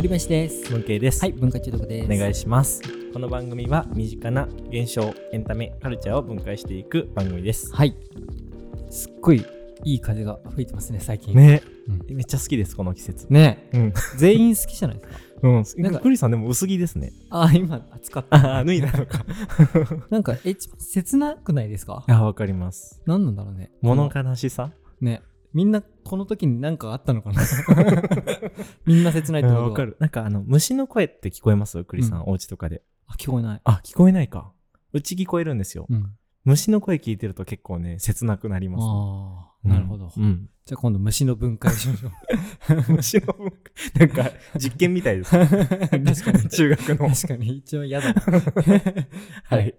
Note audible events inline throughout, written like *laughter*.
栗林です。文系です、はい、文化中毒です。お願いしますこの番組は身近な現象エンタメカルチャーを分解していく番組ですはい。すっごいいい風が吹いてますね、最近。ね、うんめっちゃ好きですこの季節ねうん、*laughs* 全員好きじゃないですか。うん、ななんんかクリさんでも薄着ですねあー、今、暑かった。*laughs* ああ脱いだのか *laughs* なんか、え、切なくないですか？あわかります何なんだろうね。物悲しさ？ね。みんな、この時に何かあったのかな？*laughs* みんな切ないってことは。わかる。なんかあの虫の声って聞こえます？クリさん、うお家とかで。あ、聞こえない。あ聞こえないか。うち聞こえるんですよ、うん。虫の声聞いてると結構ね切なくなります、ああ、うん。なるほど。うん。じゃあ今度虫の分解しましょう。*laughs* 虫のなんか実験みたいです。*laughs* 確かに。中学の。確かに、一応嫌だな。はい。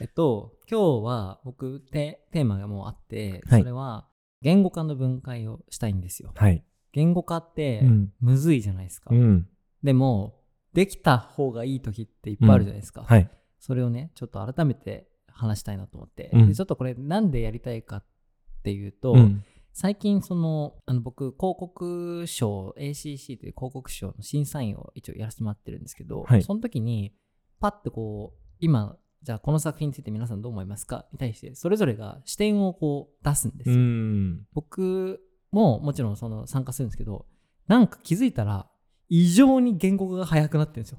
えっと、今日は僕テ、テーマがもうあって、はい。それは言語化の分解をしたいんですよ。はい。言語化ってうん。むずいじゃないですか。うん。でも、できた方がいい時っていっぱいあるじゃないですか。はい。それをね、ちょっと改めて話したいなと思って、うん。でちょっとこれなんでやりたいかっていうと、うん。最近そのあの僕広告賞 ACC という広告賞の審査員を一応やらせてもらってるんですけど、はい。その時にパッてこう今じゃあこの作品について皆さんどう思いますか？に対してそれぞれが視点をこう出すんですうよ、ん。僕ももちろんその参加するんですけどなんか気づいたら異常に言語化が早くなってるんですよ。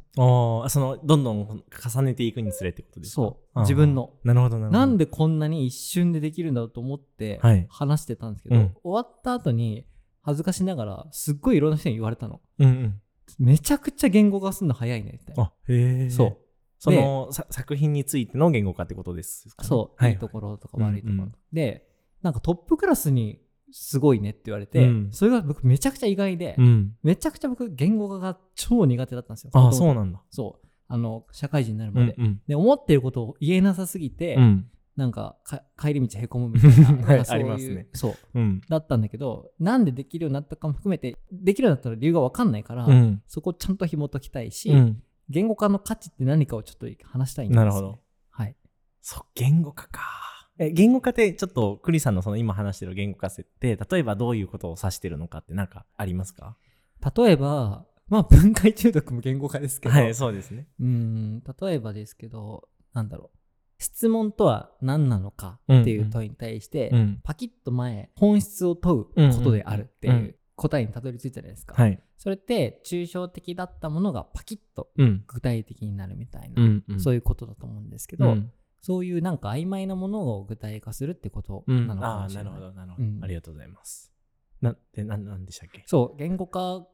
ああそのどんどん重ねていくにつれってことですか？そう。自分の。なるほどなるほど。なんでこんなに一瞬でできるんだろうと思ってはい。話してたんですけど、うん。終わった後に恥ずかしながらすっごいいろんな人に言われたの。うんうん。めちゃくちゃ言語化するの早いねって。あへえそう。そのさ作品についての言語化ってことですかね？そう、、はいいところとか悪いところ。うんうんで、なんかトップクラスにすごいねって言われて、うんそれが僕めちゃくちゃ意外で、うんめちゃくちゃ僕言語化が超苦手だったんですよ。あそうなんだそう。あの、社会人になるまで。うんうんで、思ってることを言えなさすぎて、うんなんかか帰り道へこむみたいな。*laughs* はそういうねそう。うんだったんだけど、なんでできるようになったかも含めて、できるようになったら理由がわかんないから、うんそこをちゃんと紐解きたいし、うん言語化の価値って何かをちょっと話したいんですよなるほど。はい。そう言語化か。え言語化ってちょっとクリさんのその今話してる言語化って例えばどういうことを指してるのかって何かありますか？例えば、まあ分解中毒も言語化ですけど、はいそうですね。うーん、例えばですけど、なんだろう。質問とは何なのかっていう問いに対して、うん。パキッと前、本質を問うことであるっていう答えにたどり着いたじゃないですか。はい。それって抽象的だったものがパキッとうん。具体的になるみたいな、うんうん。そういうことだと思うんですけど、うん。そういうなんか曖昧なものを具体化するってことうん。なのかああもしれない。なるほどなるほど、うん。ありがとうございます。なでななんでしたっけ？そう、言語化っ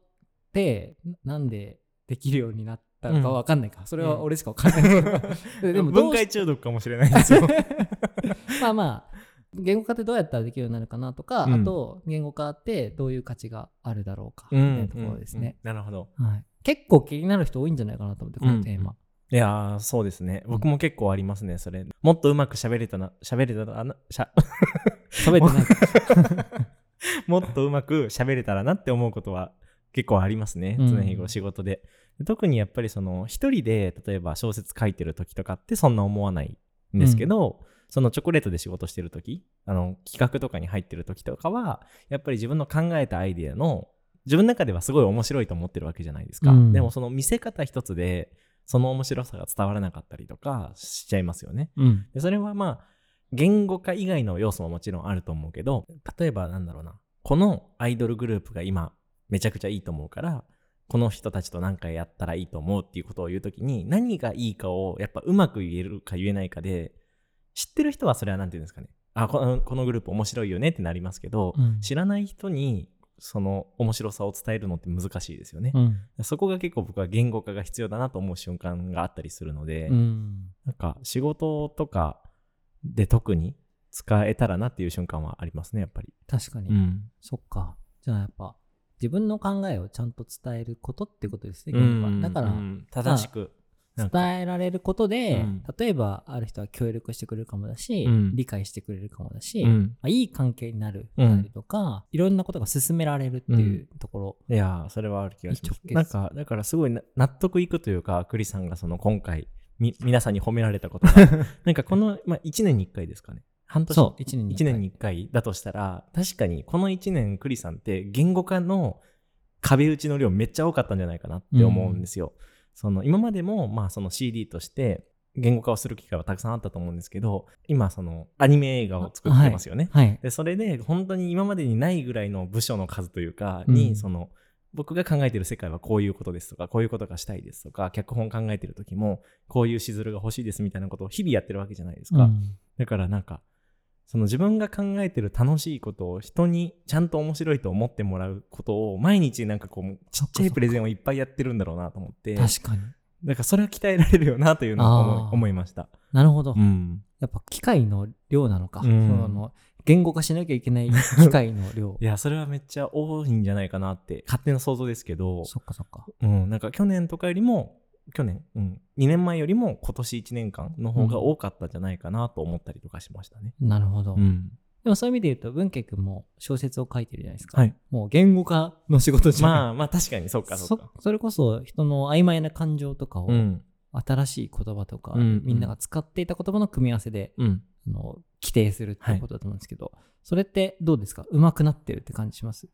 てななんでできるようになったのかわかんないか。それは俺しかわかんないけど。*laughs* でもどうし分解中毒かもしれないですよ。*laughs* *laughs* まあまあ、言語化ってどうやったらできるようになるかなとか、うん。あと、言語化ってどういう価値があるだろうか、みたいなところですね。うんうん。なるほど。はい、結構気になる人多いんじゃないかなと思って、このテーマ。いやーそうですね。僕も結構ありますねそれ。もっとうまく喋れたな喋れたらなしゃ喋ってない。*laughs* もっとうまく喋れたらなって思うことは結構ありますねうん。常日頃仕事で、特にやっぱりその一人で例えば小説書いてる時とかってそんな思わないんですけど、そのチョコレートで仕事してる時あの企画とかに入ってる時とかはやっぱり自分の考えたアイデアの自分の中ではすごい面白いと思ってるわけじゃないですか、うん。でもその見せ方一つでその面白さが伝わらなかったりとかしちゃいますよね。うん。でそれはまあ言語化以外の要素ももちろんあると思うけど例えばなんだろうなこのアイドルグループが今めちゃくちゃいいと思うからこの人たちと何かやったらいいと思うっていうことを言うときに何がいいかをやっぱうまく言えるか言えないかで知ってる人はそれは何て言うんですかねあこのこのグループ面白いよねってなりますけど、うん知らない人にその面白さを伝えるのって難しいですよね、うん。そこが結構僕は言語化が必要だなと思う瞬間があったりするので、うん。なんか仕事とかで特に使えたらなっていう瞬間はありますね、やっぱり。確かに。ん。そっか。じゃあやっぱ、自分の考えをちゃんと伝えることってことですね、うんだから、うん正しく。伝えられることで、うん。例えばある人は協力してくれるかもだし、うん。理解してくれるかもだし、うん。まあ、いい関係になるうんたりとか、いろんなことが進められるっていうところ、いやー、それはある気がします。なんか、だからすごいな納得いくというか、クリさんがその今回、み、*laughs* 皆さんに褒められたことが、*laughs* なんかこの、まあ、1年に1回ですかね。半年？そう1年に一1回年に1回だとしたら、確かにこの1年、クリさんって言語化の壁打ちの量めっちゃ多かったんじゃないかなって思うんですよ。その今までもまあその CD として言語化をする機会はたくさんあったと思うんですけど今そのアニメ映画を作ってますよね。はい。でそれで本当に今までにないぐらいの部署の数というかに、うんその僕が考えてる世界はこういうことですとかこういうことがしたいですとか脚本考えてる時もこういうしずるが欲しいですみたいなことを日々やってるわけじゃないですか、うんだからなんかその自分が考えてる楽しいことを人にちゃんと面白いと思ってもらうことを毎日なんかこうちっちゃいプレゼンをいっぱいやってるんだろうなと思って確かに。だからそれは鍛えられるよなというのを思いました。なるほど。うんやっぱ機械の量なのか。うんその言語化しなきゃいけない機械の量 *laughs* い。やそれはめっちゃ多いんじゃないかなって勝手な想像ですけど、そっかそっか。うん、なんか去年とかよりも去年、うん、2年前よりも今年1年間の方が多かったんじゃないかなと思ったりとかしましたね。なるほど。うん、でもそういう意味で言うと、文慶君も小説を書いてるじゃないですか。はい。もう言語化の仕事じゃん。まあまあ確かにそうかそうか。そそれこそ人の曖昧な感情とかを、うん新しい言葉とか、うんみんなが使っていた言葉の組み合わせで、うん、あの規定するっていうことだと思うんですけど、それってどうですか？上手くなってるって感じします？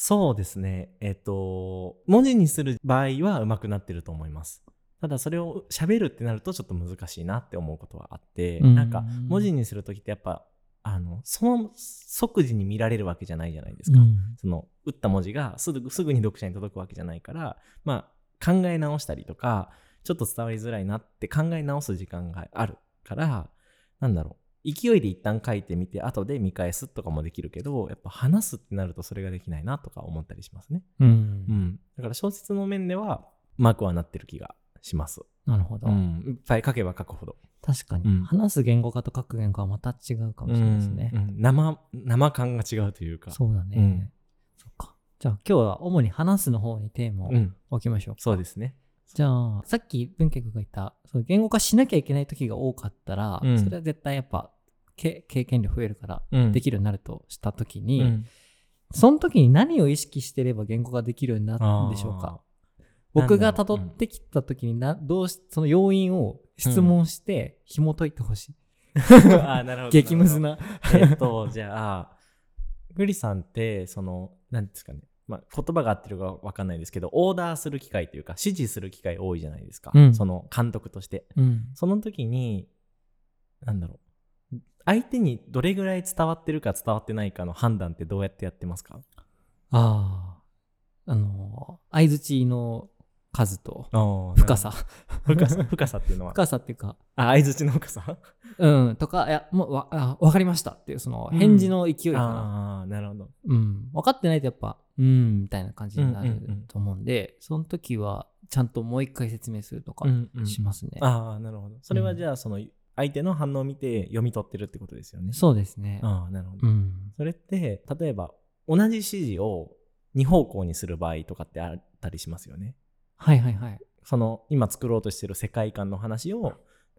そうですね。えっと、文字にする場合は上手くなってると思います。ただそれを喋るってなるとちょっと難しいなって思うことはあって、うんなんか文字にするときってやっぱ、あの、その即時に見られるわけじゃないじゃないですか。その打った文字がすぐすぐに読者に届くわけじゃないから、まあ、考え直したりとかちょっと伝わりづらいなって考え直す時間があるからなんだろう勢いで一旦書いてみて後で見返すとかもできるけどやっぱ話すってなるとそれができないなとか思ったりしますね。うん。うん、だから小説の面ではうまくはなってる気がします。なるほど。うん、いっぱい書けば書くほど。確かに、うん話す言語化と書く言語はまた違うかもしれないですね。うんうん生生感が違うというか。そうだね。うんそっか。じゃあ今日は主に話すの方にテーマをうん、置きましょう。そうですね。じゃあ、さっき文慶君が言った、その言語化しなきゃいけない時が多かったら、うん。それは絶対やっぱけ経験量増えるから、うん。できるようになるとした時に、うん。その時に何を意識してれば言語化できるようになるんでしょうか？僕が辿ってきた時にな、どうし、その要因を質問して紐解いてほしい。*laughs* あーなるほど。激ムズな。えっと、じゃあ、グリさんって、その、なんですかね、まあ、言葉が合ってるかわかんないですけど、オーダーする機会というか、指示する機会多いじゃないですか。うんその監督として。うん。その時に、なんだろう。相手にどれぐらい伝わってるか伝わってないかの判断ってどうやってやってますか？ああ、あの、相づちの数と深深。さ。深さ。深さっていうのは？深さっていうか、あ、相づちの深さ？うん、とか、いや、もうわ、あわかりましたっていう、その、うん返事の勢いかな。ああ、なるほど。うん。分かってないとやっぱ、うん、みたいな感じになるうんうんうんと思うんで、その時は、ちゃんともう一回説明するとかうんうんしますね。ああ、なるほど。それはじゃあ、その、相手の反応を見て読み取ってるってことですよね？そうですね。ああ、なるほど。うん。それって、例えば、同じ指示を2方向にする場合とかってあったりしますよね？はいはいはい。その、今作ろうとしてる世界観の話を、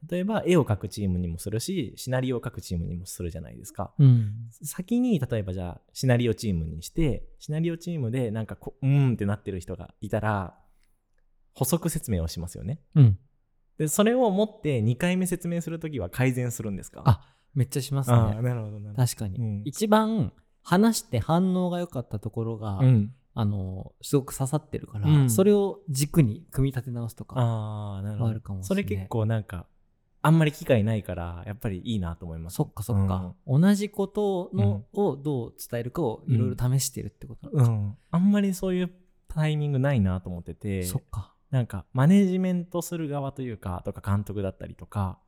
例えば絵を描くチームにもするし、シナリオを描くチームにもするじゃないですか。うん。先に、例えばじゃあ、シナリオチームにして、シナリオチームでなんかこう、うーんってなってる人がいたら、補足説明をしますよね。うん。で、それを持って2回目説明するときは改善するんですか？あめっちゃしますね。なるほど、なるほど。確かに。うん一番話して反応が良かったところが、うん。あの、すごく刺さってるから、うんそれを軸に組み立て直すとか。あるかもしそれないれ結構なんか、あんまり機会ないから、やっぱりいいなと思います。そっかそっか。同じことの、をどう伝えるかをいろいろ試してるってことう。なんん。あんまりそういうタイミングないなと思ってて、そっか。なんか、マネジメントする側というか、とか監督だったりとか、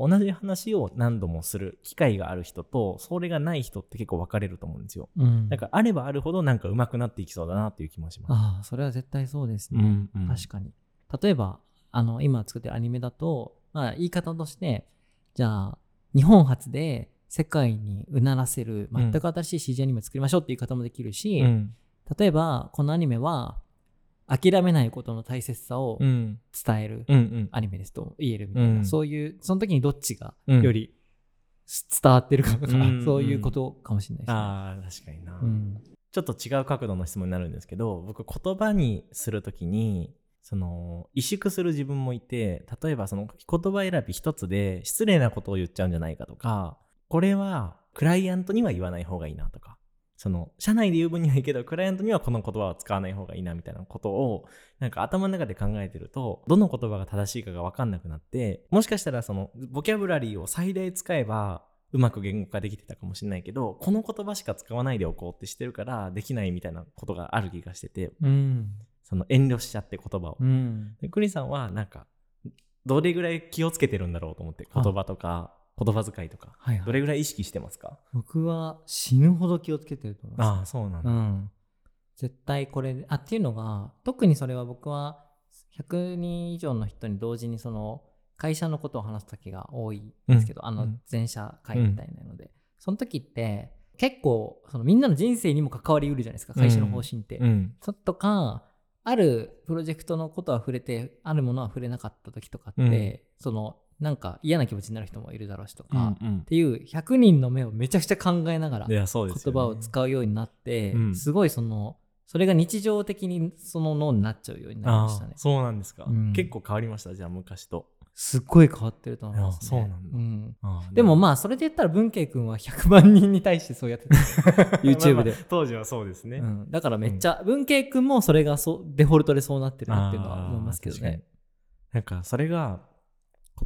同じ話を何度もする機会がある人と、それがない人って結構分かれると思うんですよ。うん。なんか、あればあるほどなんか上手くなっていきそうだなっていう気もします。ああ、それは絶対そうですね。うんうん確かに。例えば、あの、今作ってるアニメだと、まあ、言い方として、じゃあ、日本初で世界にうならせる全く新しい CG アニメ作りましょうって言い方もできるし、うん。例えば、このアニメは、諦めないことの大切さをうん。伝える。アニメですと言えるみたいな、うんそういう、その時にどっちがうんより伝わってるかとか、うん *laughs* そういうことかもしれないですね。ああ、確かにな。うん。ちょっと違う角度の質問になるんですけど、僕言葉にするときに、その、萎縮する自分もいて、例えばその言葉選び一つで失礼なことを言っちゃうんじゃないかとか、これはクライアントには言わない方がいいなとか、その社内で言う分にはいいけどクライアントにはこの言葉は使わない方がいいなみたいなことをなんか頭の中で考えてるとどの言葉が正しいかが分かんなくなってもしかしたらそのボキャブラリーを最大使えばうまく言語化できてたかもしれないけどこの言葉しか使わないでおこうってしてるからできないみたいなことがある気がしててうん。その遠慮しちゃって言葉を。うん。でクリさんはなんかどれぐらい気をつけてるんだろうと思って言葉とか言葉遣いとかはいはい。どれぐらい意識してますか？僕は死ぬほど気をつけてると思います。ああそうなんだ。うん。絶対これ、あ、っていうのが、特にそれは僕は100人以上の人に同時にその会社のことを話す時が多いんですけど、あのうん全社会みたいなので、その時って結構そのみんなの人生にも関わりうるじゃないですか、会社の方針って。うんそとか、あるプロジェクトのことは触れて、あるものは触れなかった時とかって、うんそのなんか嫌な気持ちになる人もいるだろうしとか、うんうん。っていう100人の目をめちゃくちゃ考えながら言葉を使うようになって、うん。すごいそのそれが日常的にその脳になっちゃうようになりましたね。そうなんですか、うん。結構変わりました？じゃあ昔と。すっごい変わってると思います、ね。あそうなんだ。ん。ああでも。まあそれで言ったら文慶君は100万人に対してそうやってた。YouTube *laughs* でまあまあ当時はそうですね。うん、だからめっちゃ、文慶君もそれがそうデフォルトでそうなってるなっていうのは思いますけどね。なんかそれが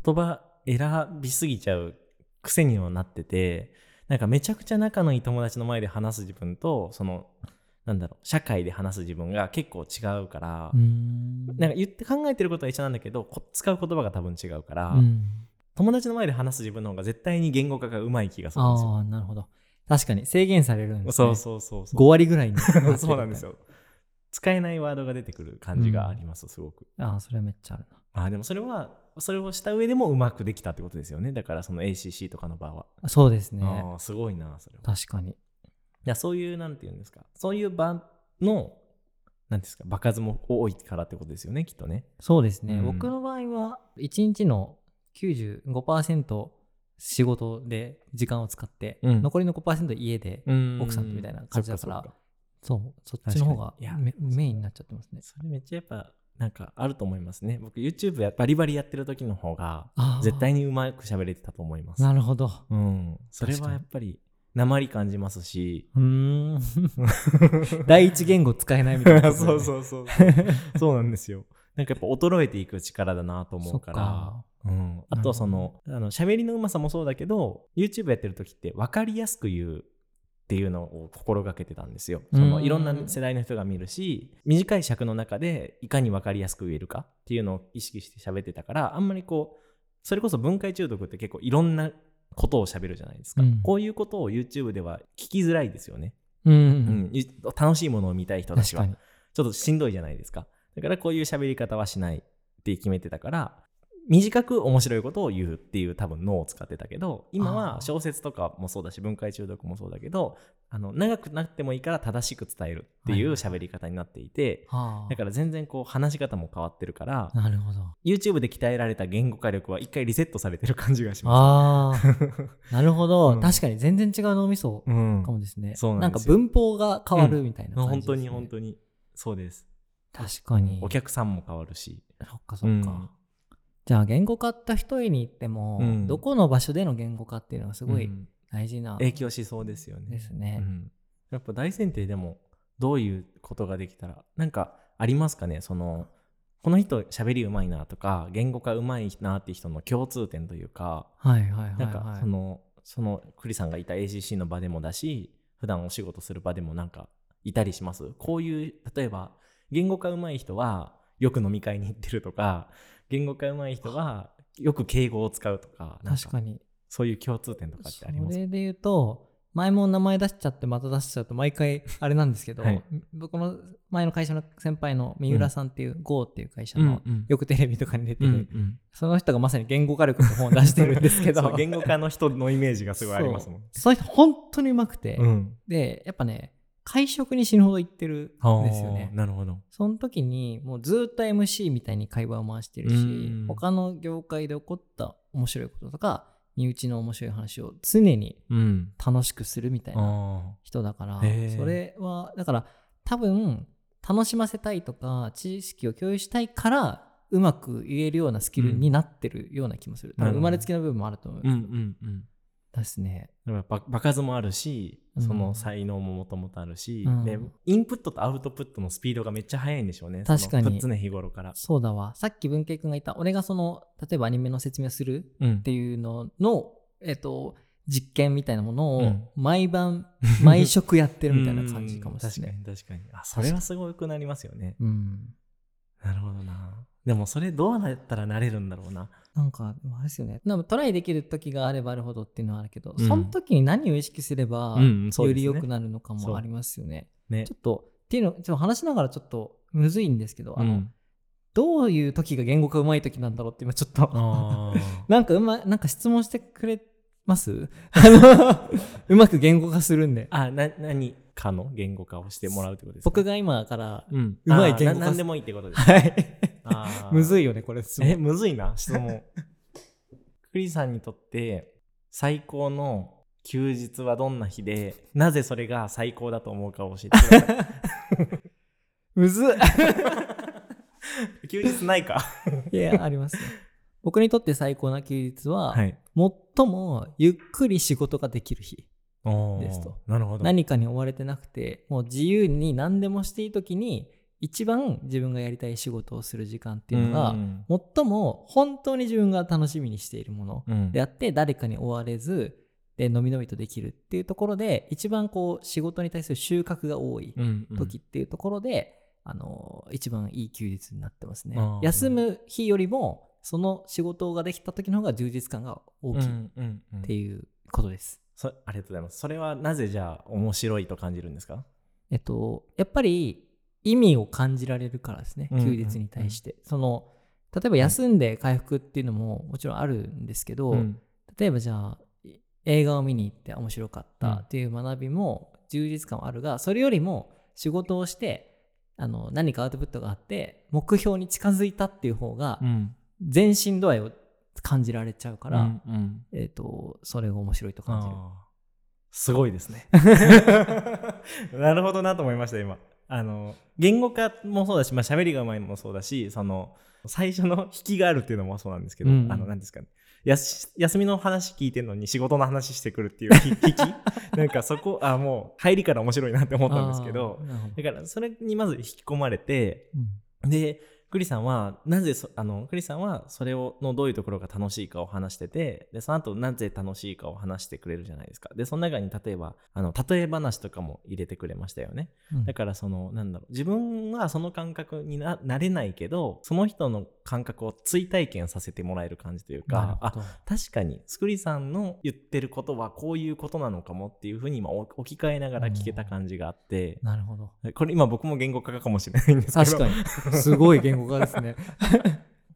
言葉選びすぎちゃう癖にはなっててなんかめちゃくちゃ仲のいい友達の前で話す自分とそのなんだろう社会で話す自分が結構違うから、なんか言って考えてることは一緒なんだけどこ使う言葉が多分違うから、うん友達の前で話す自分の方が絶対に言語化がうまい気がするんですよ。ああ、なるほど。確かに制限されるんです、ね。そうそうそうそう。5割ぐらいに *laughs* そうなんです。よ。使えないワードが出てくる感じがあります、すごく。ああ、それはめっちゃあるな。あでもそれは、それをした上でもうまくできたってことですよね。だからその ACC とかの場は。そうですね。すごいな、それは。い確かに。や、そういう、なんていうんですか。そういう場の、なんですか、場数も多いからってことですよね、きっとね。そうですね。うん僕の場合は、1日の95%仕事で時間を使って、うん残りの5%家で、奥さんとみたいな感じだからそう、そっちの方がメインになっちゃってますね。それめっちゃやっぱ、なんかあると思いますね。僕 YouTube やバリバリやってる時の方が、絶対にうまく喋れてたと思います。なるほど。うん。それはやっぱり、鉛感じますし、うーん。*laughs* 第一言語使えないみたいな、*laughs* そうそうそう。そうなんですよ。なんかやっぱ衰えていく力だなと思うから。そっかうん、あとそのあの喋りのうまさもそうだけど YouTube やってる時って分かりやすく言うっていうのを心がけてたんですよ。そのうんいろんな世代の人が見るし短い尺の中でいかに分かりやすく言えるかっていうのを意識して喋ってたからあんまりこうそれこそ文化中毒って結構いろんなことを喋るじゃないですか、うんこういうことを YouTube では聞きづらいですよね、うん。ううんんい楽しいものを見たい人たちは。ちょっとしんどいじゃないですか。だからこういう喋り方はしないって決めてたから、短く面白いことを言うっていう多分脳を使ってたけど、今あはー小説とかもそうだし、文化中毒もそうだけど、あの長くなってもいいから正しく伝えるっていう喋り方になっていて、はあだから全然こう話し方も変わってるから、なるほど。YouTube で鍛えられた言語化力は一回リセットされてる感じがしまああ、*laughs* なるほど、うん確かに全然違う脳みそす。うんかもですね。そうなんですよか文法が変わるみたいな感じです、ね本当に本当にそうです。確かに。お客さんも変わるし。そっかそっか。うんじゃあ言語化った一重に言っても、うん。どこの場所での言語化っていうのがすごいうん。大事な、影響しそうですよね。ですね。うん。やっぱ大前提でもどういうことができたらなんかありますかね？そのこの人喋りうまいなとか言語化うまいなっていう人の共通点というかはいはいはい、はい。なんかそのその栗さんがいた ACC の場でもだし普段お仕事する場でもなんかいたりします？こういう例えば言語化うまい人はよく飲み会に行ってるとか言語化うまい人はよく敬語を使うとか確かに。そういう共通点とかってあります？それで言うと、前も名前出しちゃってまた出しちゃうと毎回あれなんですけど、はい。僕の前の会社の先輩の三浦さんっていう、GO っていう会社の、よくテレビとかに出てうんる、うん。その人がまさに言語化力の本を出してるんですけど。*laughs* 言語化の人のイメージがすごいありますもん。そう。そういう人本当にうまくて、うん。でやっぱね会食に死ぬほど行ってるんですよね。なるほど。その時にもうずっと MC みたいに会話を回してるしうん。他の業界で起こった面白いこととか身内の面白い話を常にうん。楽しくするみたいなあ人だからへー。それはだから多分楽しませたいとか知識を共有したいからうまく言えるようなスキルになってるような気もする、多分生まれつきの部分もあると思う、うんうんうん。ですね。やっぱ場数もあるし、うんその才能ももともとあるし、うんで、インプットとアウトプットのスピードがめっちゃ速いんでしょうね。確かに常日頃から。そうだわ。さっき文系君が言った、俺がその、例えばアニメの説明をするうんっていうのの、えっと、実験みたいなものをうん毎晩、*laughs* 毎食やってるみたいな感じかもしれない。うん確かに確かに。あ、それはすごくなりますよね。うん。なるほどな。でもそれどうなったらなれるんだろうな。なんか、でもあれですよね。でもトライできる時があればあるほどっていうのはあるけど、うんその時に何を意識すれば、うんそうねより良くなるのかもありますよね。ねちょ。っと、っていうの、ちょっと話しながらちょっとむずいんですけど、あの、うんどういう時が言語化うまい時なんだろうって今ちょっと、*laughs* なんかうま、なんか質問してくれます？あの *laughs* うまく言語化するんで。あ、な、何かの言語化をしてもらうってことですか？僕が今から、うまい言語化ななんでもいいってことです。はい。むずいよね、これ。え、むずいな、質問。*laughs* クリさんにとって最高の休日はどんな日で、なぜそれが最高だと思うかを教えてくださ *laughs* むず。休日ないか。いや、ありますよ。僕にとって最高な休日は、はい。最もゆっくり仕事ができる日。ですと。なるほど。何かに追われてなくて、もう自由に何でもしていい時に、一番自分がやりたい仕事をする時間っていうのが、ん。最も本当に自分が楽しみにしているものうん。であって、誰かに追われず、で、のびのびとできるっていうところで、一番こう、仕事に対する収穫が多い時っていうところで、あの、一番いい休日になってますね。休む日よりも、その仕事ができた時の方が充実感が大きいっていうことです。そありがとうございます。それはなぜじゃあ面白いと感じるんですか？えっと、やっぱり意味を感じられるからですね、うん休日に対して。その、例えば休んで回復っていうのももちろんあるんですけど、うん例えばじゃあ、い映画を見に行って面白かっうんたっていう学びも充実感はあるが、それよりも仕事をして、あの何かアウトプットがあって、目標に近づいたっていう方が、うん全身度合いを感じられちゃうから、うんうんえっ、と、それが面白いと感じる。すごいですね。*laughs* *laughs* なるほどなと思いました、今。あの、言語化もそうだし、まあ、喋りがうまいのもそうだし、その、最初の引きがあるっていうのもそうなんですけど、うん。あの、なんですかね。やす休みの話聞いてるのに仕事の話してくるっていう *laughs* ひ引き？なんかそこ、あ、もう入りから面白いなって思ったんですけど。だからそれにまず引き込まれて、うん。で、クリさんは、なぜそ、あの、クリさんは、それを、のどういうところが楽しいかを話してて、で、その後、なぜ楽しいかを話してくれるじゃないですか。で、その中に、例えば、あの、例え話とかも入れてくれましたよね。うんだから、その、なんだろう、自分はその感覚にななれないけど、その人の感覚を追体験させてもらえる感じというか、あ、確かに、スクリさんの言ってることはこういうことなのかもっていうふうに今お置き換えながら聞けた感じがあって、なるほど。これ今僕も言語化かもしれないんですけど、確かに。*laughs* すごい言語化ですね。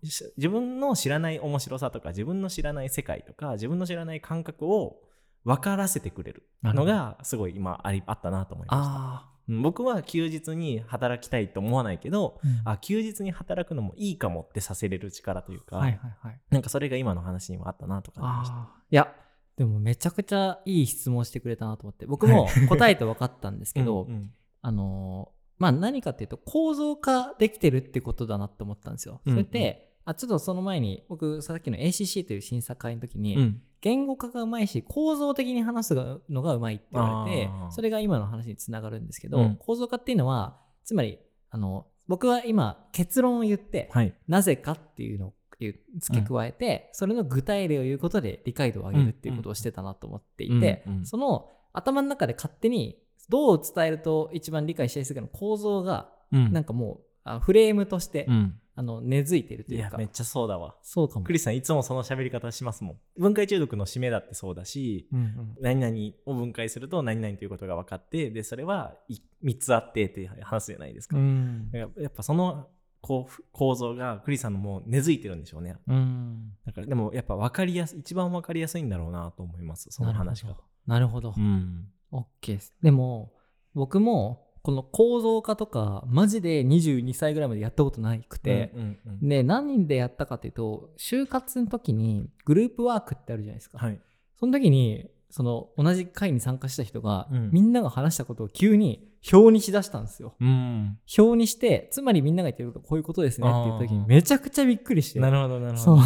し自分の知らない面白さとか自分の知らない世界とか自分の知らない感覚を分からせてくれるのがすごい今ありあったなと思いました僕は休日に働きたいと思わないけどあ。あ休日に働くのもいいかもってさせれる力というか、はいはいはい。なんかそれが今の話にもあったなと感じました。いや、でもめちゃくちゃいい質問してくれたなと思って、僕も答えて分かったんですけど、うんうんあのーまあ何かっていうと構造化できてるってことだなって思ったんですよ。うんそれって、あちょっとその前に僕さっきの ACC という審査会の時に、うん言語化がうまいし構造的に話すのがうまいって言われてそれが今の話につながるんですけど、うん。構造化っていうのはつまりあの僕は今結論を言って、はい。なぜかっていうのを付け加えて、それの具体例を言うことで理解度を上げるっていうことをしてたなと思っていて、うん。うん。その頭の中で勝手にどう伝えると一番理解しやすいかの構造がうん。なんかもうあフレームとして、うんあの根付いてるというか。いやめっちゃそうだわ。そうかも。ク。リスさんいつもその喋り方しますもん。分解中毒の締めだってそうだしうんうん。何々を分解すると何々ということが分かってでそれはい3つあってって話すじゃないですか、うん。ややっぱそのこう構造がクリスさんのもう根付いてるんでしょうね。うん。だからでもやっぱ分かりやす一番分かりやすいんだろうなと思いますその話が。なるほど。うん。OK です。でも、僕も、この構造化とか、マジで22歳ぐらいまでやったことなくて、うんうんうん。で、何でやったかというと、就活の時にグループワークってあるじゃないですか。はい。その時に、その同じ会に参加した人が、うん。みんなが話したことを急に表にしだしたんですよ。うん。表にして、つまりみんなが言ってることはこういうことですねって言った時にめちゃくちゃびっくりして。なるほど、なるほど。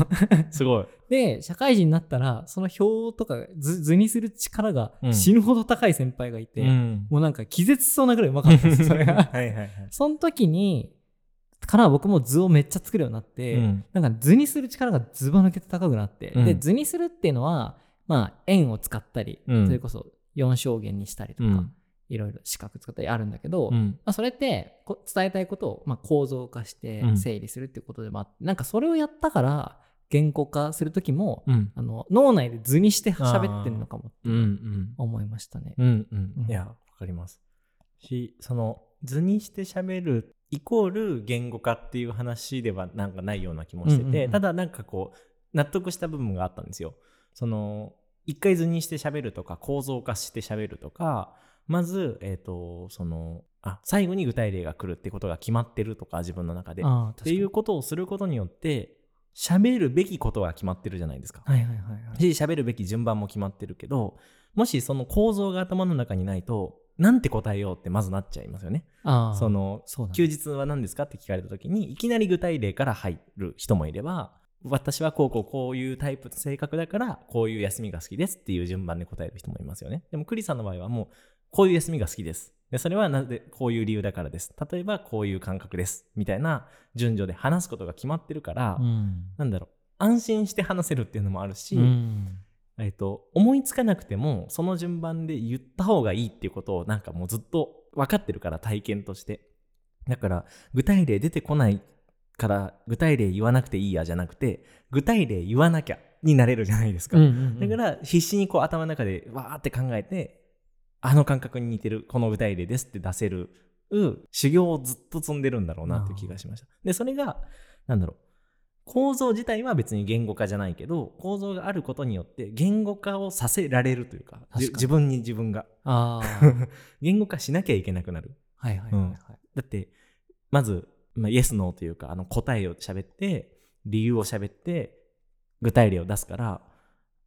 すごい。*laughs* で、社会人になったら、その表とか図図にする力がうん死ぬほど高い先輩がいて、うん。もうなんか気絶しそうなぐらいうまかったんですよ、それが。*laughs* はいはいはい。その時に、から僕も図をめっちゃ作るようになって、うんなんか図にする力がずば抜けて高くなって、うんで、図にするっていうのは、まあ、円を使ったり、うんそれこそ4象限にしたりとか、うんいろいろ四角使ったりあるんだけど、うん。まあ、それってこ伝えたいことを、まあ、構造化してうん整理するっていうことでもあって、なんかそれをやったから言語化する時も、うん。あの脳内で図にして喋ってるのかもってうんうん。思いましたね。うんうんうんいや、わかります。し、その図にして喋るイコール言語化っていう話ではなんかないような気もしてて、うんうんうんただなんかこう、納得した部分があったんですよ。その、一回図にして喋るとか、構造化して喋るとか、まず、えっ、と、その、あ、最後に具体例が来るってことが決まってるとか、自分の中で。っていうことをすることによって、喋るべきことは決まってるじゃないですか。はいはいはいはい。し喋るべき順番も決まってるけどもしその構造が頭の中にないとなんて答えようってまずなっちゃいますよね。ああそのそね休日は何ですかって聞かれた時にいきなり具体例から入る人もいれば私はこうこうこういうタイプ性格だからこういう休みが好きですっていう順番で答える人もいますよね。でもクリさんの場合はもうこういう休みが好きです。でそれはなぜこういう理由だからです。例えばこういう感覚です。みたいな順序で話すことが決まってるから、うんなんだろう安心して話せるっていうのもあるし、うんえっと、思いつかなくてもその順番で言った方がいいっていうことをなんかもうずっと分かってるから体験としてだから具体例出てこないから具体例言わなくていいやじゃなくて具体例言わなきゃになれるじゃないですか、うんうんうんだから必死にこう頭の中でわーって考えてあの感覚に似てるこの具体例ですって出せる修行をずっと積んでるんだろうなっていう気がしました。でそれがなんだろう構造自体は別に言語化じゃないけど構造があることによって言語化をさせられるというか自分に自分が。*laughs* 言語化しなきゃいけなくなる。はいはいはいはい。だってまず、まあ、イエスノーというかあの答えを喋って理由を喋って具体例を出すから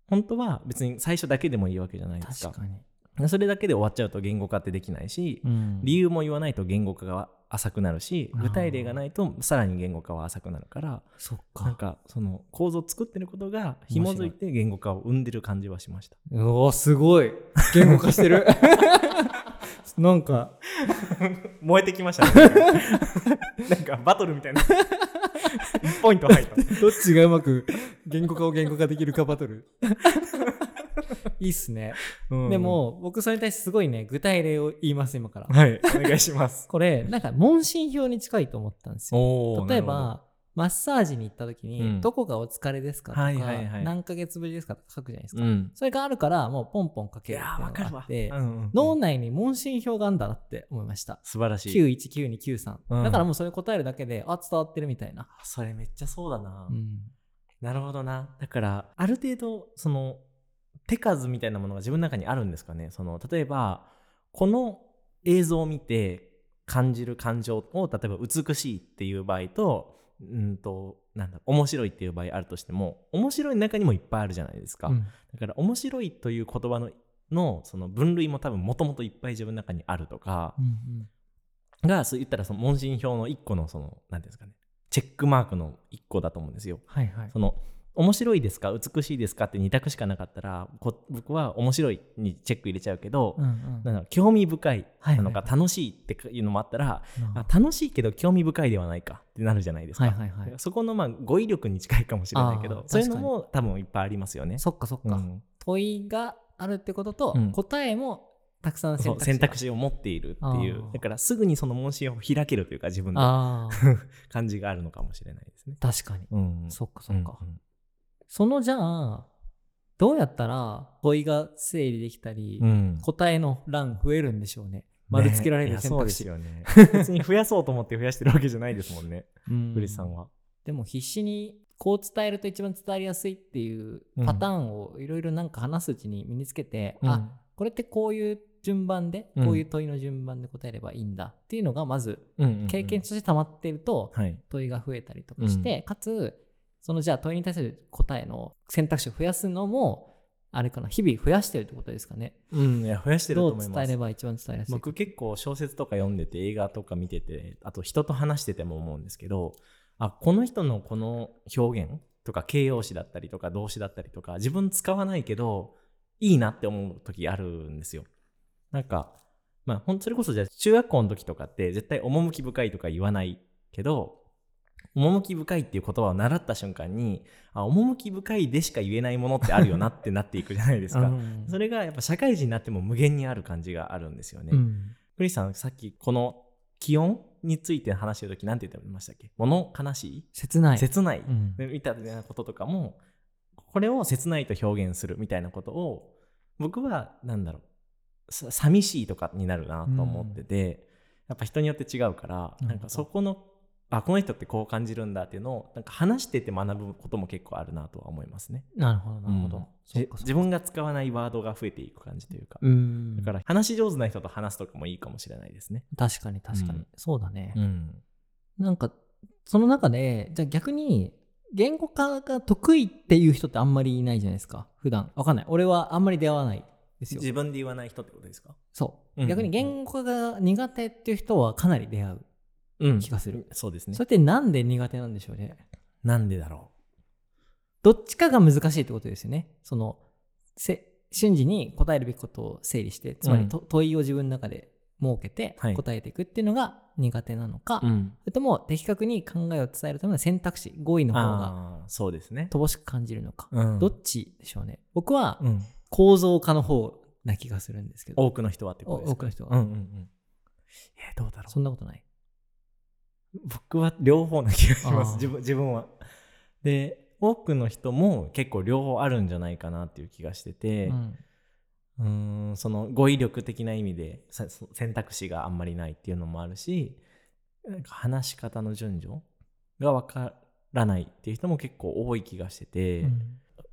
本当は別に最初だけでもいいわけじゃないですか。確かに。それだけで終わっちゃうと言語化ってできないし、うん理由も言わないと言語化が浅くなるし具体例がないとさらに言語化は浅くなるからそっなんか。かその構造を作ってることが紐づいて言語化を生んでる感じはしました。うおすごい。言語化してる。*laughs* なんか、燃えてきましたね。*laughs* なんかバトルみたいな。1ポイント入った。どっちがうまく言語化を言語化できるかバトル。*laughs* いいっすね。うんで、も、僕それに対してすごいね、具体例を言います、今から。はい、お願いします。*laughs* これ、なんか問診票に近いと思ったんですよ。お例えば、マッサージに行った時に、うんどこがお疲れですか？とか、はいはいはい何ヶ月ぶりですか？とか書くじゃないですか。うん。それがあるから、もうポンポン書いけるっていうのやー、わかるわがあっ。て、うんうん脳内に問診票があるんだなって思いました。素晴らしい。919293、うんだからもうそれ答えるだけで、あ、伝わってるみたいな。それめっちゃそうだな。うん。なるほどな。だから、ある程度、その、手数みたいなものが自分の中にあるんですかね。その、例えば、この映像を見て感じる感情を、例えば美しいっていう場合と、うんと、なんだ、面白いっていう場合あるとしても、面白い中にもいっぱいあるじゃないですか。うんだから、面白いという言葉の、のその分類も多分もともといっぱい自分の中にあるとか、うんが、そう言ったらその問診票の一個のその、なんていうんですかね、チェックマークの一個だと思うんですよ。はいはいそ。の面白いですか？美しいですか？って2択しかなかったらこ僕は面白いにチェック入れちゃうけど、うんうん。興味深いはいなのか楽しいっていうのもあったら、うん。あ楽しいけど興味深いではないかってなるじゃないですか、はいはいはい。そこのまあ語彙力に近いかもしれないけどそういうのも多分いっぱいありますよね。そっかそっか。うん。問いがあるってことと、うん。答えもたくさん選択肢を持っているっていう。だからすぐにその問診を開けるというか自分でああ、*laughs* 感じがあるのかもしれないですね。確かに。うん、そっかそっか。うんうんそのじゃあ、どうやったら問いが整理できたり、うん答えの欄増えるんでしょうね。丸つけられるねいやそう選択肢。ですよね。別に増やそうと思って増やしてるわけじゃないですもんね、うんさんは。でも必死にこう伝えると一番伝わりやすいっていうパターンをいろいろなんか話すうちに身につけて、うんあこれってこういう順番で、うんこういう問いの順番で答えればいいんだっていうのがまず経験として溜まってるとはい。問いが増えたりとかして、かつそのじゃあ問いに対する答えの選択肢を増やすのもあれかな日々増やしてるってことですかね。うん、いや増やしてるとどう思います。伝えれば一番伝えやすいか僕結構小説とか読んでて映画とか見ててあと人と話してても思うんですけどあこの人のこの表現とか形容詞だったりとか動詞だったりとか自分使わないけどいいなって思う時あるんですよ。なんかまあほんそれこそじゃあ中学校の時とかって絶対趣深いとか言わないけど趣深いっていう言葉を習った瞬間にあ趣深いでしか言えないものってあるよなってなっていくじゃないですか、うん。それがやっぱ社会人になっても無限にある感じがあるんですよね。うん。クリスさん、さっきこの気温について話してるとき何て言ってましたっけ？物悲し切ない。い切ない、うん。みたいなこととかも、これを切ないと表現するみたいなことを、僕はなんだろう、さ寂しいとかになるなと思ってて、やっぱ人によって違うから、うんなんかそこの、あ、この人ってこう感じるんだっていうのを、なんか話してて学ぶことも結構あるなとは思いますね。なるほどなるほど、うん。自分が使わないワードが増えていく感じというか。うん。だから話し上手な人と話すとかもいいかもしれないですね。確かに確かに、うん。そうだね、ん。なんかその中でじゃあ逆に言語化が得意っていう人ってあんまりいないじゃないですか。普段。わかんない。俺はあんまり出会わないですよ。自分で言わない人ってことですか？そう、うん逆に言語化が苦手っていう人はかなり出会う。うん気がする、そうですねそれ。ってなんで苦手なんでしょうね？なんでだろどっちかが難しいってことですよねそのせ瞬時に答えるべきことを整理してつまりと、問いを自分の中で設けてはい答えていくっていうのが苦手なのか、う。ん。それとも的確に考えを伝えるための選択肢語彙の方がそうですね。乏しく感じるのか、うんどっちでしょうね？僕はうん。構造化の方な気がするんですけど多くの人はってことですかお多くの人はうんうんうん。えーどうだろそんなことない。う。僕は両方な気がします。自分自分は。で、多くの人も結構両方あるんじゃないかなっていう気がしてて、うんうーんその語彙力的な意味で選択肢があんまりないっていうのもあるしなんか話し方の順序が分からないっていう人も結構多い気がしてて、うん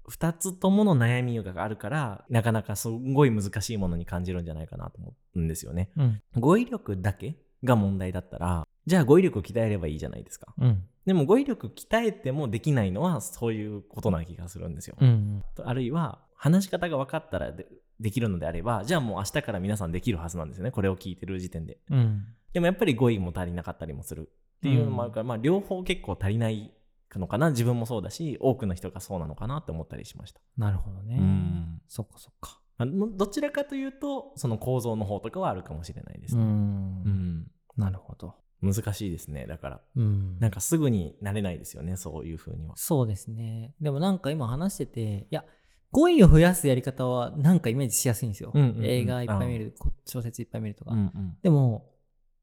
2つともの悩みがあるからなかなかすごい難しいものに感じるんじゃないかなと思うんですよね。うん語彙力だけが問題だったらじゃあ語彙力を鍛えればいいじゃないですか。うん。でも語彙力鍛えてもできないのはそういうことな気がするんですよ。うんあるいは話し方が分かったらでできるのであればじゃあもう明日から皆さんできるはずなんですよね。これを聞いてる時点で。うん。でもやっぱり語彙も足りなかったりもするっていうのもあるから、まあ両方結構足りないのかな。自分もそうだし多くの人がそうなのかなって思ったりしました、なるほどね。うん。そっかそっか。どちらかというとその構造の方とかはあるかもしれないですうね、ん。なるほど。難しいですねだからうんなんかすぐになれないですよねそういうふうにはそうですね。でもなんか今話してて、いや、語彙を増やすやり方はなんかイメージしやすいんですよ。うんうんうん映画いっぱい見る、こ小説いっぱい見るとか。うんでも、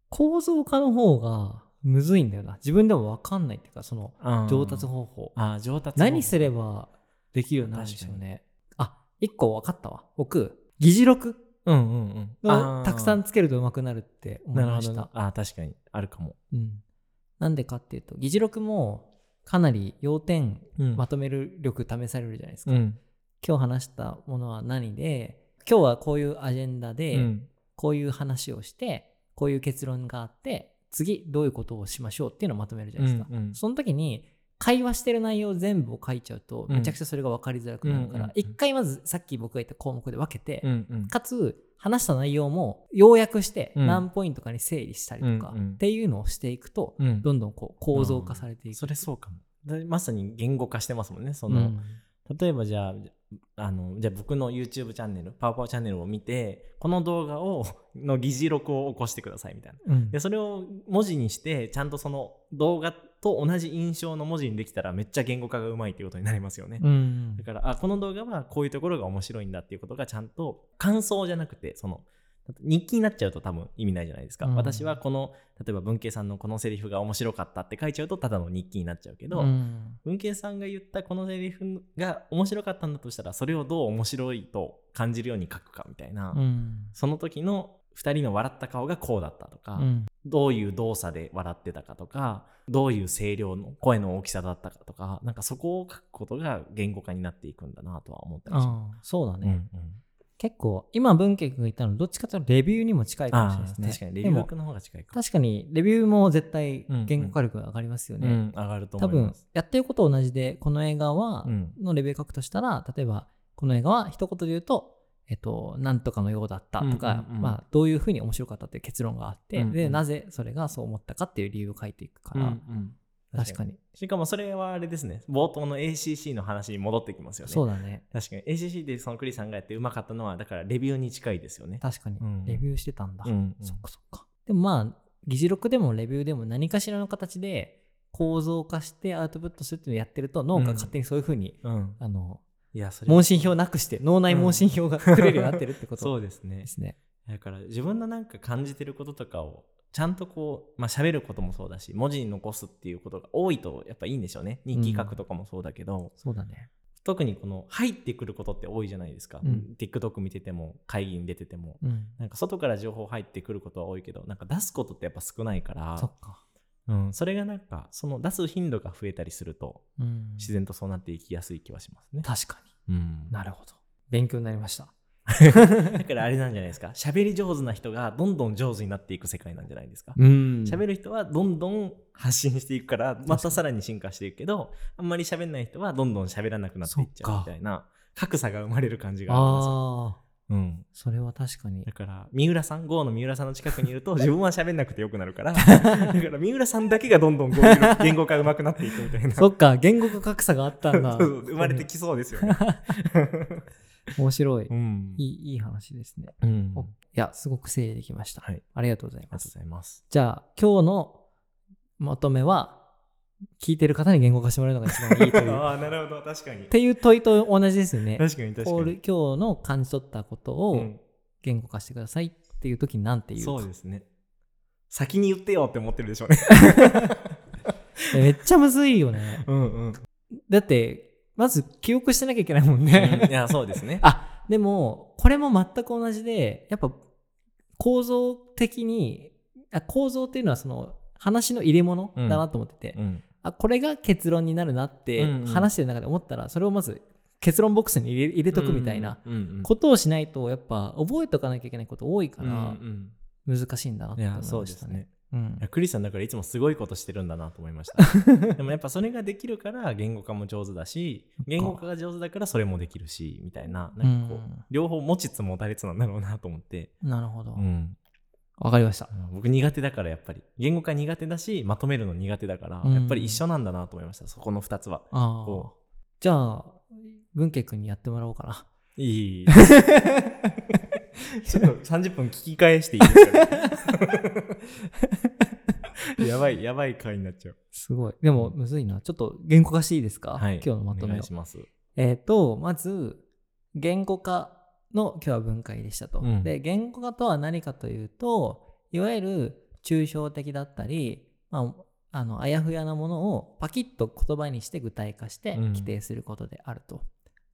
構造化の方がむずいんだよな。自分でもわかんないっていうか、そのうん上達方法。あー上達何すればできるようになるんでしょうね。あ、一個分かったわ。僕、議事録うんうんうんをたくさんあつけると上手くなるって思いました。なあー確かにあるかも、うん。なんでかっていうと、議事録もかなり要点うんまとめる力試されるじゃないですか。うん今日話したものは何で、今日はこういうアジェンダで、うんこういう話をして、こういう結論があって、次どういうことをしましょうっていうのをまとめるじゃないですか。うんうんその時に会話してる内容全部を書いちゃうと、うん。めちゃくちゃそれが分かりづらくなるから一回まずさっき僕が言った項目で分けて、かつ話した内容も要約してうん。何ポイントかに整理したりとかっていうのをしていくと、うん。どんどんこう構造化されていく。それそうかも。でまさに言語化してますもんねその、うん。例えばじゃああのじゃあ僕の YouTube チャンネルパワパワチャンネルを見てこの動画をの議事録を起こしてくださいみたいな。うん。でそれを文字にしてちゃんとその動画と同じ印象の文字にできたらめっちゃ言語化がうまいっていうことになりますよね、うん。だからあこの動画はこういうところが面白いんだっていうことがちゃんと感想じゃなくてその日記になっちゃうと多分意味ないじゃないですか、うん。私はこの例えば文慶さんのこのセリフが面白かったって書いちゃうとただの日記になっちゃうけど、うん。文慶さんが言ったこのセリフが面白かったんだとしたらそれをどう面白いと感じるように書くかみたいな、うん。その時の2人の笑った顔がこうだったとか、うん。どういう動作で笑ってたかとかどういう声量の声の大きさだったかとかなんかそこを書くことが言語化になっていくんだなとは思ったりしまああそうだす。ね、うんうん。結構今文慶君が言ったのどっちかというとレビューにも近いかもしれないあですね。あ確かに。レビューの方が近いか確かにレビューも絶対うんうん言語化力が上がりますよね、うん、上がると多分思います。やってること同じでこの映画は、うん。のレビュー書くとしたら例えばこの映画は一言で言うと、えっと、なんとかのようだったとか、うんうん。うんまあ、どういうふうに面白かったっていう結論があって、うんうん。で、なぜそれがそう思ったかっていう理由を書いていくから、うん確かに。しかもそれはあれですね。冒頭の ACC の話に戻ってきますよね。そうだね。確かに。ACC でそのクリさんがやってうまかったのはだからレビューに近いですよね。確かに。うん。レビューしてたんだ。うんうん。そっかそっか。でもまあ、議事録でもレビューでも何かしらの形で構造化してアウトプットするっていうのをやってると、脳が勝手にそういうふうに、うん。あの、いやそれ問診票なくして、脳内問診票が作れるようになってるってこと。*laughs* そうですね。ですね。だから自分のなんか感じてることとかをちゃんとこうまあ喋ることもそうだし文字に残すっていうことが多いとやっぱいいんでしょうね。日記書くとかもそうだけど、そうだね。特にこの入ってくることって多いじゃないですか、うん。TikTok 見てても会議に出てても。うん。なんか外から情報入ってくることは多いけどなんか出すことってやっぱ少ないから。そっか。うん、それがなんかその出す頻度が増えたりするとうん。自然とそうなっていきやすい気はしますね。確かうんに。なるほど。勉強になりました。*laughs* だからあれなんじゃないですか？*laughs* 喋り上手な人がどんどん上手になっていく世界なんじゃないですか？うん喋る人はどんどん発信していくからまたさらに進化していくけどあんまり喋んない人はどんどん喋らなくなっていっちゃうみたいな格差が生まれる感じがありますうん、それは確かにだ。から三浦さん GO の三浦さんの近くにいると *laughs* 自分は喋んなくてよくなるから *laughs* だから三浦さんだけがどんどん語言語化上手くなっていくみたいな *laughs* そっか、言語化格差があったんだ。生まれてきそうですよね。面白い。うんいいいい話ですね。うんおいや、すごく整理できました。はい、ありがとうございありがとうます。ございます。じゃあ、今日のまとめは、聞いてる方に言語化してもらうのが一番いいという。っ *laughs* ああ、なるほど、確かに。ていう問いと同じですよね。確かに確かに。今日の感じ取ったことをうん言語化してくださいっていう時に何て言うか。そうですね。先に言ってよって思ってるでしょうね。え *laughs* めっちゃむずいよね。うんうん。だって、まず記憶してなきゃいけないもんね。いや、そうですね。*laughs* あ、でも、これも全く同じで、やっぱ構造的に、あ構造っていうのはその話の入れ物だなと思ってて、うん。あ、これが結論になるなって話してる中で思ったら、それをまず結論ボックスに入れ入れとくみたいな。ことをしないと、やっぱ覚えとかなきゃいけないこと多いかうんらう、ん難しいんだなっいや、て思いましたね。そうですね。うんクリスさんだからいつもすごいことしてるんだなと思いました。*laughs* でもやっぱそれができるから言語化も上手だし、言語化が上手だからそれもできるし、みたいな、なんかこう、うん両方持ちつ持たれつなんだろうなと思って。なるほど。わ、うん。かりました。僕苦手だからやっぱり。言語化苦手だしまとめるの苦手だから、うん。やっぱり一緒なんだなと思いました。そこの2つは。じゃあ、文慶君にやってもらおうかな。いい。*laughs* ちょっと30分聞き返していいですか、*laughs* やばいやばい回になっちゃう。すごい。でも、むずいな。ちょっと言語化していいですか、はい。今日のまとおめを。願いします。えっ、と、まず、言語化の今日は分解でしたと。うんで、言語化とは何かというと、いわゆる抽象的だったり、まあ、あの、あやふやなものをパキッと言葉にして具体化してうん規定することであると。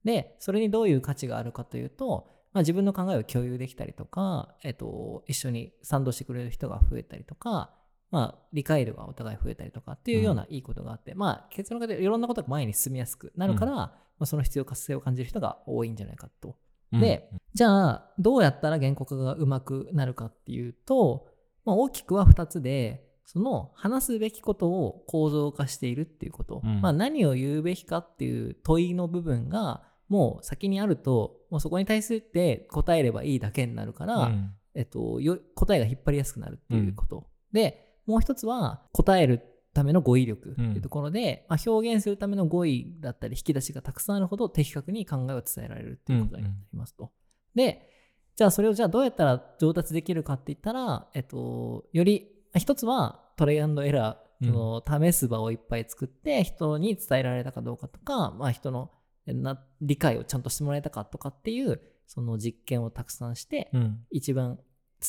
で、それにどういう価値があるかというと、まあ、自分の考えを共有できたりとか、えっと、一緒に賛同してくれる人が増えたりとか、まあ、理解度がお互い増えたりとかっていうようないいことがあって、まあ、結論から言うといろんなことが前に進みやすくなるから、まあ、その必要活性を感じる人が多いんじゃないかと。で、じゃあ、どうやったら原告がうまくなるかっていうと、まあ、大きくは2つで、その話すべきことを構造化しているっていうこと、うん。まあ、何を言うべきかっていう問いの部分がもう先にあると、もうそこに対するって答えればいいだけになるから、うん。えっと、よ答えが引っ張りやすくなるっていうこと。で、もう一つは答えるための語彙力っていうところで、まあ、表現するための語彙だったり引き出しがたくさんあるほど的確に考えを伝えられるっていうことになりますと。で、じゃあそれをじゃあどうやったら上達できるかって言ったら、えっと、より、まあ一つはトレイアンドエラー、その試す場をいっぱい作って人に伝えられたかどうかとか、まあ、人のな理解をちゃんとしてもらえたかとかっていうその実験をたくさんして、うん。一番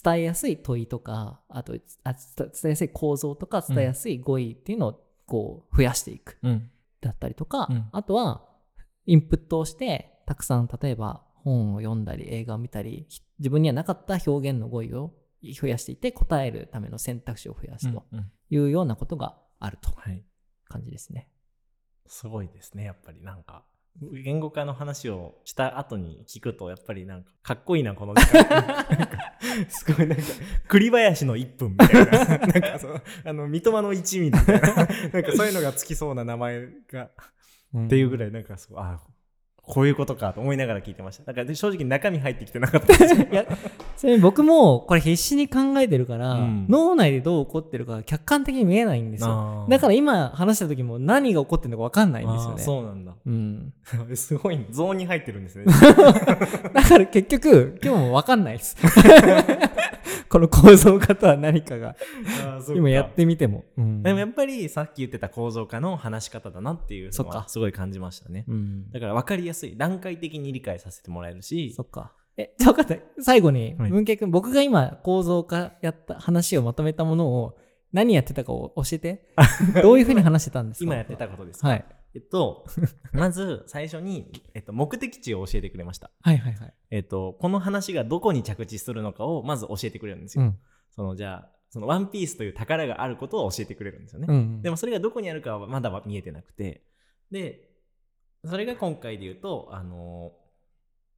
伝えやすい問いとかあとあ伝えやすい構造とか伝えやすい語彙っていうのをこう増やしていく。うん。だったりとか、うん。あとはインプットをしてたくさん例えば本を読んだり映画を見たりひ自分にはなかった表現の語彙を増やしていって答えるための選択肢を増やすとうんうん。いうようなことがあるとはい。感じですね。すごいですねやっぱりなんか言語化の話をした後に聞くとやっぱりなんかかっこいいなこの時間。すごいなんか栗林の1分みたいな。なんかそのあの三笘の1ミリみたいな。なんか *laughs* そういうのがつきそうな名前が。っていうぐらいなんかそうあこういうことかと思いながら聞いてました。だからで正直中身入ってきてなかった。で *laughs* すいやちなみに僕もこれ必死に考えてるから、うん。脳内でどう起こってるか客観的に見えないんですよ。だから今話した時も何が起こってるのか分かんないんですよね。そうなんだ。うん、*laughs* すごいゾーンに入ってるんですね。*laughs* だから結局今日も分かんないですこの構造化とは何かが *laughs* 今やってみても、うん。でもやっぱりさっき言ってた構造化の話し方だなっていうのはすごい感じましたね。うん。だから分かりやすい段階的に理解させてもらえるし。そっか。え、じゃあ分かった。最後に、はい。文慶君、僕が今構造化やった話をまとめたものを何やってたかを教えて。*laughs* どういうふうに話してたんですか？今やってたことですか、はい。えっと *laughs* まず最初に、えっと、目的地を教えてくれましたはいはいはい。えっとこの話がどこに着地するのかをまず教えてくれるんですよ、うん。そのじゃあそのワンピースという宝があることを教えてくれるんですよね、うん。でもそれがどこにあるかはまだ見えてなくてでそれが今回で言うとあの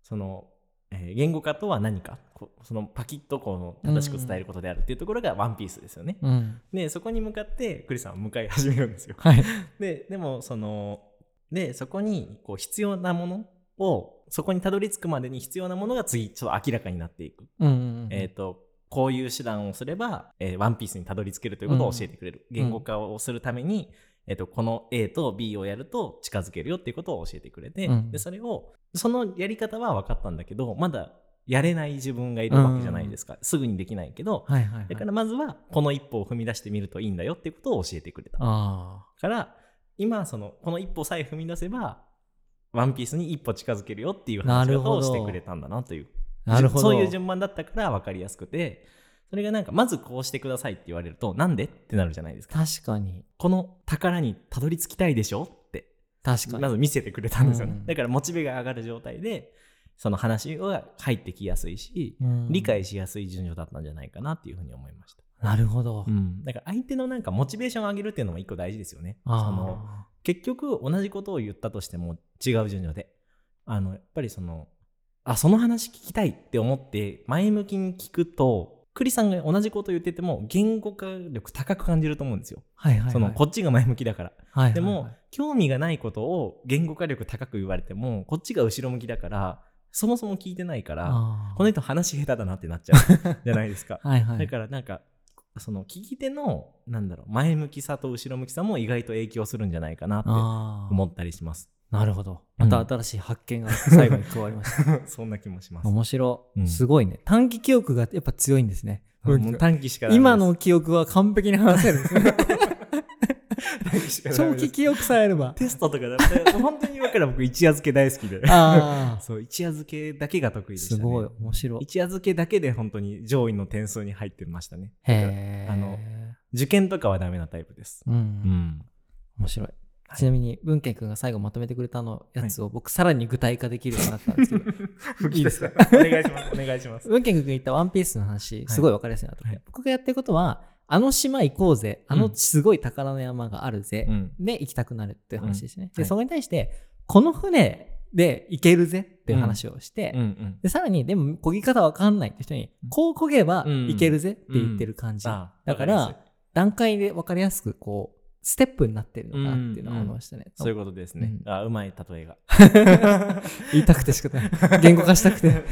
その、えー言語化とは何かそのパキッとこう正しく伝えることであるっていうところがワンピースですよね、うん。でそこに向かってクリスさんは向かい始めるんですよはい。ででもそのでそこにこう必要なものをそこにたどり着くまでに必要なものが次ちょっと明らかになっていく、うんうんうん。えっ、とこういう手段をすれば、えーワンピースにたどり着けるということを教えてくれる、ん言語化をするために、えー、とこの A と B をやると近づけるよっていうことを教えてくれて、うんでそれをそのやり方は分かったんだけどまだやれない自分がいるわけじゃないですか、すぐにできないけど、はいはいはい。だからまずはこの一歩を踏み出してみるといいんだよっていうことを教えてくれたあから今そのこの一歩さえ踏み出せばワンピースに一歩近づけるよっていう話をしてくれたんだなというあ。なるほど。そういう順番だったから分かりやすくてそれがなんかまずこうしてくださいって言われるとなんでってなるじゃないですか確かに。この宝にたどり着きたいでしょって確かに。まず見せてくれたんですよね、うんだからモチベが上がる状態でその話が入ってきやすいし、うん理解しやすい順序だったんじゃないかなっていうふうに思いましたなるほど。うん、だから相手のなんかモチベーションを上げるっていうのも一個大事ですよね。そのあ結局同じことを言ったとしても違う順序であのやっぱりそのあその話聞きたいって思って前向きに聞くとクリさんが同じこと言ってても言語化力高く感じると思うんですよ。ーはいはいはい。そのこっちが前向きだから。はいはいはいでも、興味がないことを言語化力高く言われてもこっちが後ろ向きだからそもそも聞いてないからこの人話下手だなってなっちゃう *laughs* じゃないですか。*laughs* はいはい。だからなんかその聞き手のなんだろう前向きさと後ろ向きさも意外と影響するんじゃないかなって思ったりします。なるほど。うんまた新しい発見が最後に加わりました。*laughs* そんな気もします。面白。すごいね。短期記憶がやっぱ強いんですね。短期しか今の記憶は完璧に話せるんですね。長期記憶さえあれば。テストとかだったら本当に今から僕一夜漬け大好きで。ああ。*laughs* そう一夜漬けだけが得意でしたね。すごい。面白い。一夜漬けだけで本当に上位の点数に入ってましたね。へえ。あの受験とかはダメなタイプです。う。うんん。面白い。はい。ちなみに文健君が最後まとめてくれたのやつを僕さらに具体化できるようになったんですけど。*laughs* いいですか？お願いします。お願いします。文健君が言ったワンピースの話すごい分かりやすいなと。はい。僕がやってることはあの島行こうぜあのうんすごい宝の山があるぜ、うん。で行きたくなるっていう話ですね、ではい。そこに対してこの船で行けるぜっていう話をして、うんうん。でさらにでも漕ぎ方わかんないって人にこう漕げばうん行けるぜって言ってる感じ、あだから段階で分かりやすくこうステップになってるのかなっていうのは思いましたね、そういうことですね。あ、うまい例えが。*laughs* 言いたくて仕方ない。言語化したくて。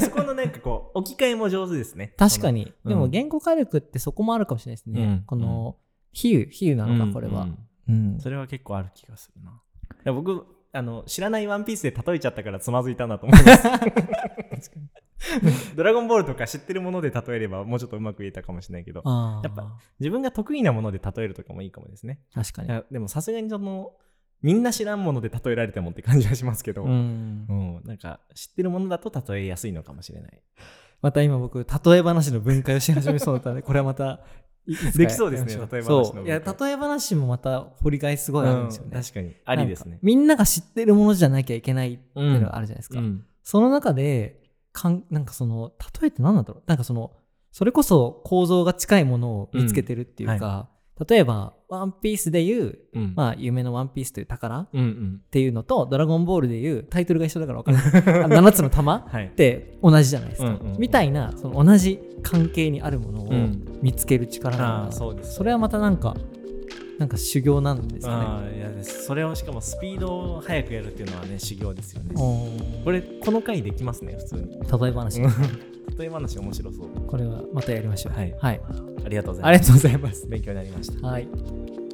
そこのなんかこう、置き換えも上手ですね。確かに、うんでも言語化力ってそこもあるかもしれないですね、うん。この比喩比喩なそののかこれは、うん。うん。それは結構ある気がするな。いや僕、あの、知らないワンピースで例えちゃったからつまずいたんだと思います。*laughs* *laughs* ドラゴンボールとか知ってるもので例えればもうちょっとうまく言えたかもしれないけど、やっぱ自分が得意なもので例えるとかもいいかもですね。確かに。でもさすがにその、みんな知らんもので例えられてもって感じはしますけど、ううん。んなんか知ってるものだと例えやすいのかもしれない。また今僕例え話の分解をし始めそうだったので *laughs* これはまたできそうですね例え話のいや例え話もまた掘り返しすごいあるんですよね、うん確かに。ありですね。みんなが知ってるものじゃなきゃいけないっていうのがあるじゃないですか、うん。その中でかんなんかその例えって何なんだろう？なんかそのそれこそ構造が近いものを見つけてるっていうか、例えばワンピースでいう、うん。まあ夢のワンピースという宝っうんうん。ていうのとドラゴンボールでいうタイトルが一緒だから分かるあ7つの玉 *laughs* はい。っ。て同じじゃないですか、うんうんうん。みたいなその同じ関係にあるものをうん。見つける力なああ、そうです。それはまたなんかなんか修行なんですかああいやそれをしかもスピードを速くやるっていうのはね修行ですよねこれこの回できますね普通に例え話。*laughs* 例え話面白そうこれはまたやりましょう。はいはい。ありがとうございますありがとうございます。勉強になりましたはい。